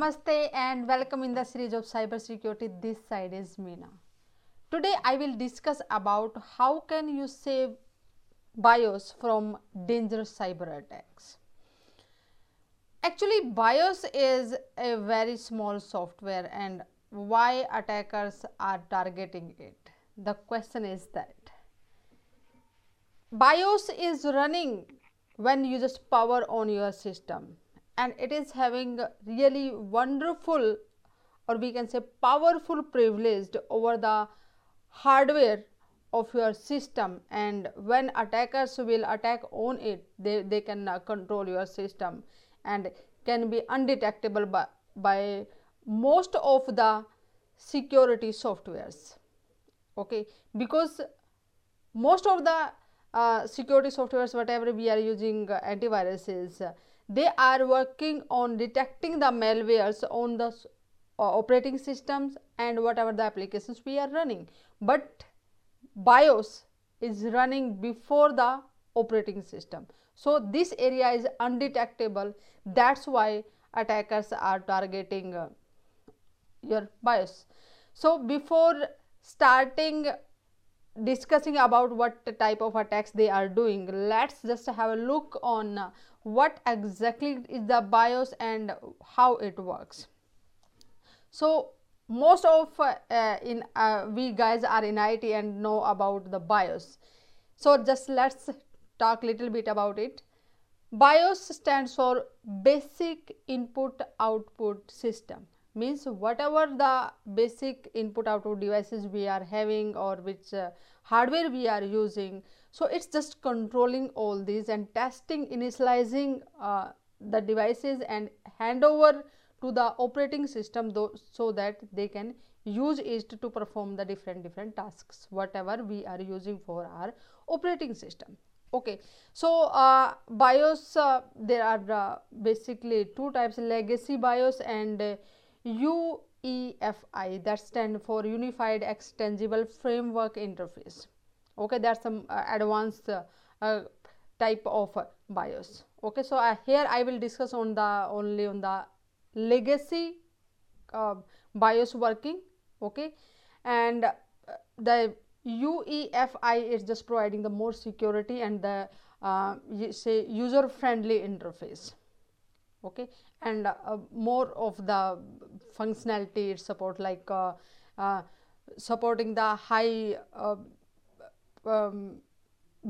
Namaste and welcome in the series of cybersecurity. This side is Meena. Today I will discuss about how can you save BIOS from dangerous cyber attacks. Actually BIOS is a very small software and why attackers are targeting it. The question is that BIOS is running when you just power on your system and it is having really wonderful or we can say powerful privilege over the hardware of your system. And when attackers will attack on it they, they can uh, control your system and can be undetectable by, by most of the security softwares. Okay? Because most of the uh, security softwares whatever we are using uh, antiviruses they are working on detecting the malwares on the uh, operating systems and whatever the applications we are running. But bios is running before the operating system. So this area is undetectable. That's why attackers are targeting uh, your bios. So before starting discussing about what type of attacks they are doing let's just have a look on what exactly is the BIOS and how it works. So, most of uh, in uh, we guys are in IT and know about the BIOS. So, just let's talk little bit about it. BIOS stands for basic input output system means whatever the basic input output devices we are having or which uh, hardware we are using so it's just controlling all these and testing initializing uh, the devices and hand over to the operating system though, so that they can use it to perform the different different tasks whatever we are using for our operating system. Okay so uh, bios uh, there are uh, basically two types legacy bios and UEFI that stand for unified extensible framework interface. Okay that's some uh, advanced uh, uh, type of bios. Okay so here i will discuss on the only on the legacy bios working. Okay and the UEFI is just providing the more security and the uh, say user friendly interface. Okay and uh, more of the functionality it support like uh, supporting the high um,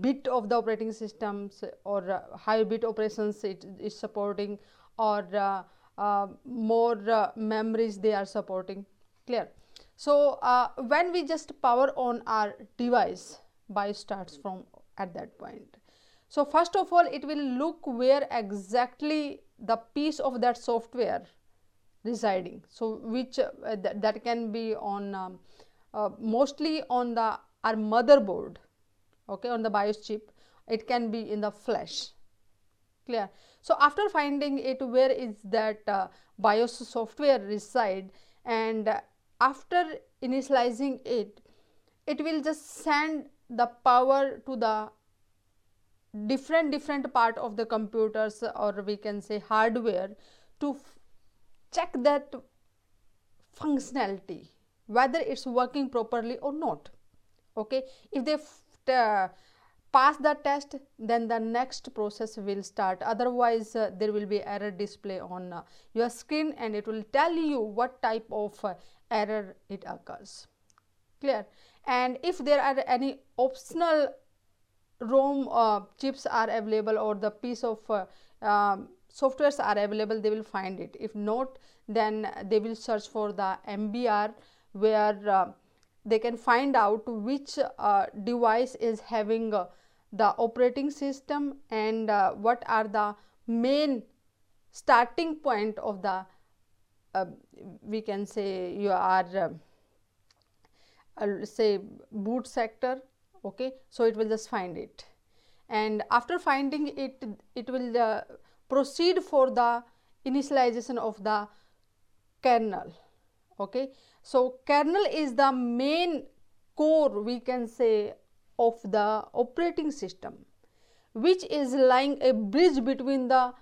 bit of the operating systems or uh, high bit operations it is supporting or uh, uh, more uh, memories they are supporting. Clear? So uh, when we just power on our device BIOS starts from at that point. So first of all it will look where exactly the piece of that software residing. So which uh, th that can be on um, mostly on the our motherboard okay on the BIOS chip. It can be in the flash. Clear? So after finding it where is that uh, BIOS software reside? And uh, after initializing it it will just send the power to the different different part of the computers or we can say hardware to check that functionality whether it's working properly or not. Okay? If they pass the test then the next process will start. Otherwise uh, there will be error display on uh, your screen and it will tell you what type of uh, error it occurs. Clear? And if there are any optional rom uh, chips are available or the piece of uh, um, softwares are available they will find it. If not then they will search for the mbr where they can find out which uh, device is having uh, the operating system and uh, what are the main starting point of the uh, we can say you are uh, say boot sector okay so it will just find it. And after finding it it will uh, proceed for the initialization of the kernel okay. So kernel is the main core we can say of the operating system which is lying a bridge between the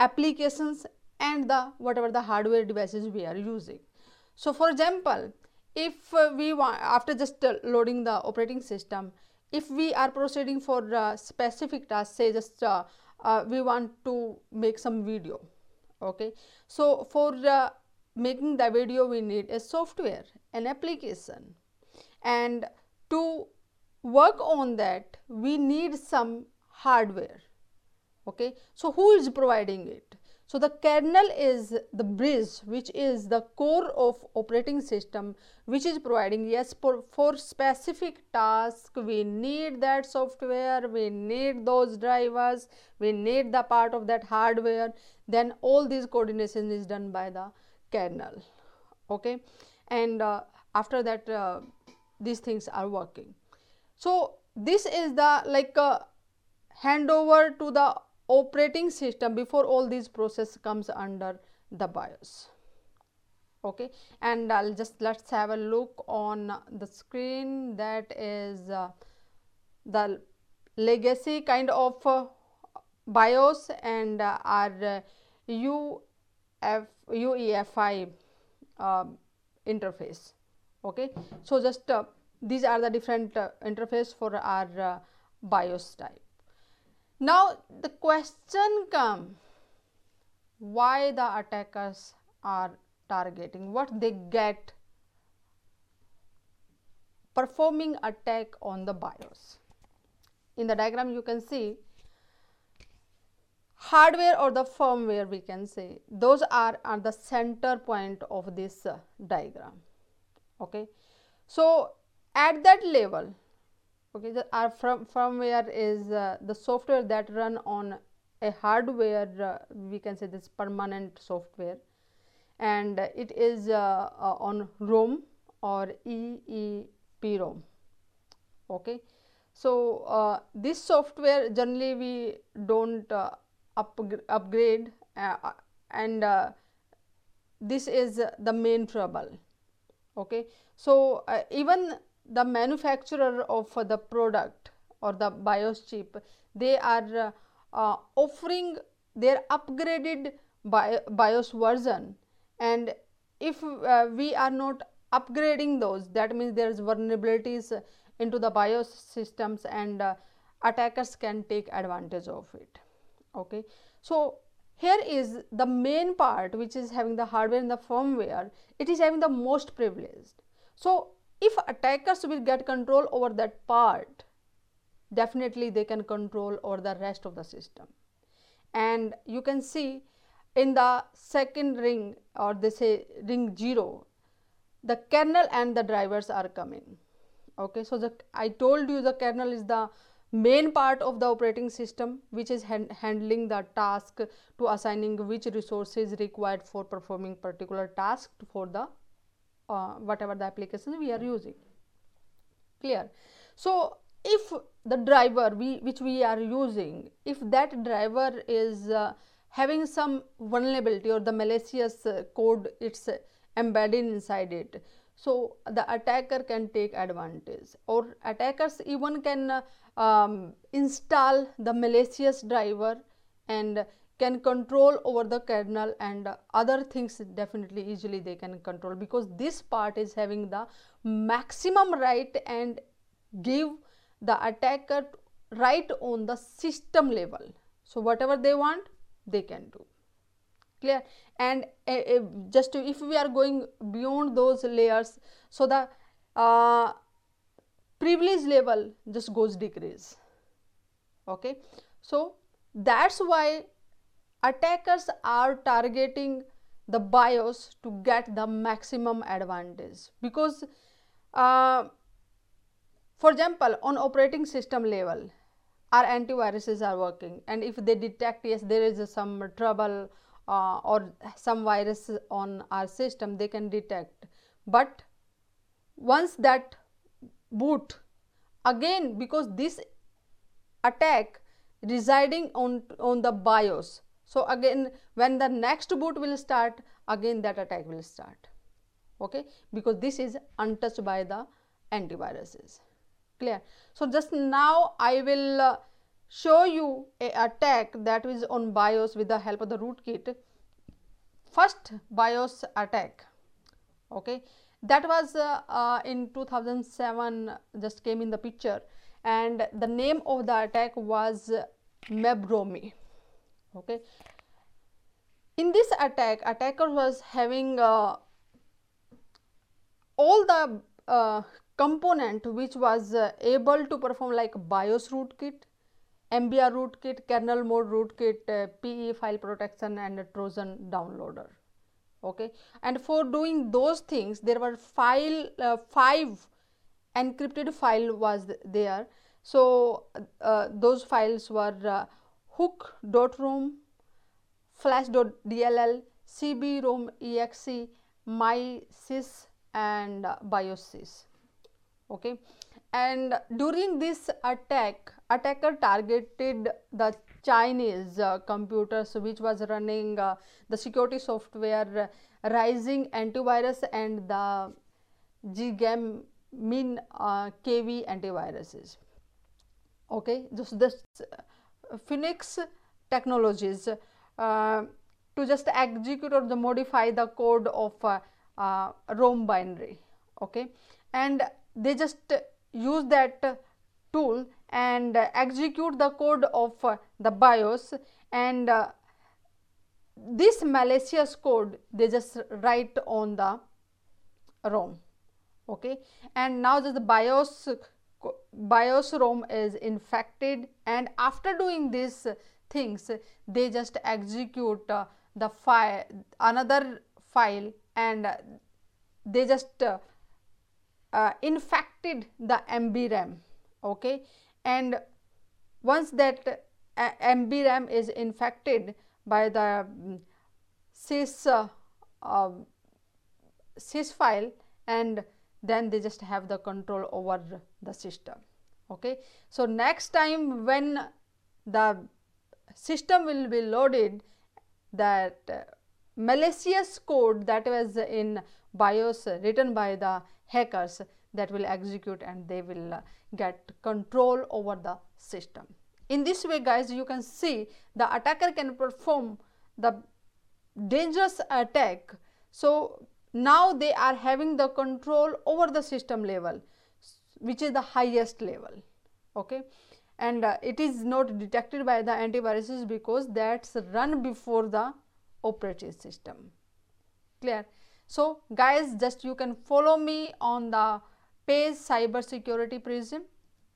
applications and the whatever the hardware devices we are using. So for example if uh, we want after just uh, loading the operating system if we are proceeding for uh, specific task say just uh, uh, we want to make some video okay? So for making the video we need a software an application. And to work on that we need some hardware okay? So who is providing it so the kernel is the bridge which is the core of operating system which is providing yes for, for specific task we need that software we need those drivers we need the part of that hardware then all these coordination is done by the kernel okay? And uh, after that uh, these things are working. So this is the like uh, handover to the operating system before all these process comes under the BIOS. Okay, and I'll just let's have a look on the screen that is uh, the legacy kind of uh, BIOS and uh, our UF, UEFI um, interface. Okay, so just uh, these are the different uh, interface for our uh, BIOS type. Now the question come why the attackers are targeting? What they get performing attack on the BIOS. In the diagram you can see hardware or the firmware we can say. Those are at the center point of this uh, diagram. Okay? So at that level okay the, our firm, firmware is uh, the software that run on a hardware uh, we can say this permanent software. And it is uh, uh on rom or eeprom okay so uh, this software generally we don't uh, up, upgrade and this is the main trouble. Okay so even the manufacturer of the product or the BIOS chip they are uh, offering their upgraded BIOS version. And if uh, we are not upgrading those that means there is vulnerabilities into the BIOS systems and uh, attackers can take advantage of it. Okay? So here is the main part which is having the hardware and the firmware. It is having the most privileged. So if attackers will get control over that part definitely they can control over the rest of the system. And you can see in the second ring or they say ring 0 the kernel and the drivers are coming. Okay so the i told you the kernel is the main part of the operating system which is hand, handling the task to assigning which resources required for performing particular task for the uh, whatever the application we are using. Clear? So if the driver we which we are using if that driver is uh, having some vulnerability or the malicious uh, code it's uh, embedded inside it so the attacker can take advantage. Or attackers even can uh, um, install the malicious driver and can control over the kernel and other things definitely easily they can control because this part is having the maximum right and give the attacker right on the system level. So whatever they want they can do. Clear? And uh, uh, just if we are going beyond those layers so the uh, privilege level just goes decrease. Okay? So that's why attackers are targeting the BIOS to get the maximum advantage because uh, for example on operating system level our antiviruses are working. And if they detect yes there is some trouble uh, or some virus on our system they can detect. But once that boot again because this attack residing on on the bios so again when the next boot will start again that attack will start. Okay? Because this is untouched by the antiviruses. Clear? So just now i will uh, show you a attack that is on bios with the help of the rootkit. First bios attack. Okay? That was uh, uh, in 2007 just came in the picture. And the name of the attack was mebromi okay in this attack attacker was having uh, all the uh, component which was uh, able to perform like BIOS rootkit, MBR rootkit, kernel mode rootkit, uh, PE file protection and Trojan downloader. Okay, and for doing those things, there were file uh, five encrypted file was there. So uh, those files were hook.rom, flash.dll, cbrom exe, mysys and uh, biosys okay? And during this attack attacker targeted the chinese uh, computers which was running uh, the security software uh, rising antivirus and the ggam min uh, kv antiviruses. Okay? Just this phoenix technologies uh, to just execute or the modify the code of uh, rom binary okay? And they just use that tool and execute the code of the BIOS and uh, this malicious code they just write on the ROM okay? And now the BIOS BIOS ROM is infected and after doing these things they just execute uh, the file another file and they just uh, uh, infected the MB RAM okay? And once that uh, MB RAM is infected by the um, sys uh, um, sys file and then they just have the control over the system okay so next time when the system will be loaded that uh, malicious code that was in BIOS written by the hackers that will execute and they will uh, get control over the system. In this way guys you can see the attacker can perform the dangerous attack. So now they are having the control over the system level which is the highest level okay? And uh, it is not detected by the antiviruses because that's run before the operating system. Clear? So guys just you can follow me on the page cyber security prism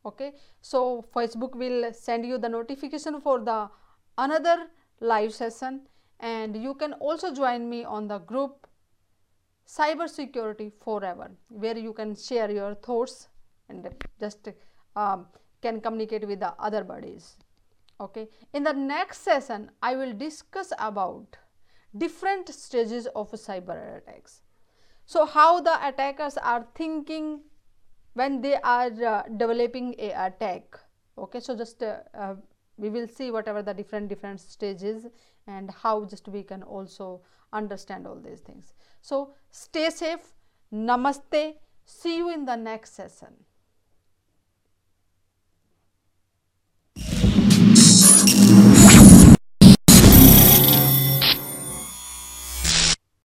okay? So facebook will send you the notification for the another live session. And you can also join me on the group cyber security forever where you can share your thoughts and just um, can communicate with the other bodies okay in the next session i will discuss about different stages of cyber attacks. So, how the attackers are thinking when they are uh, developing a attack. Okay, so just uh, uh, we will see whatever the different different stages and how just we can also understand all these things. So, stay safe. Namaste. See you in the next session.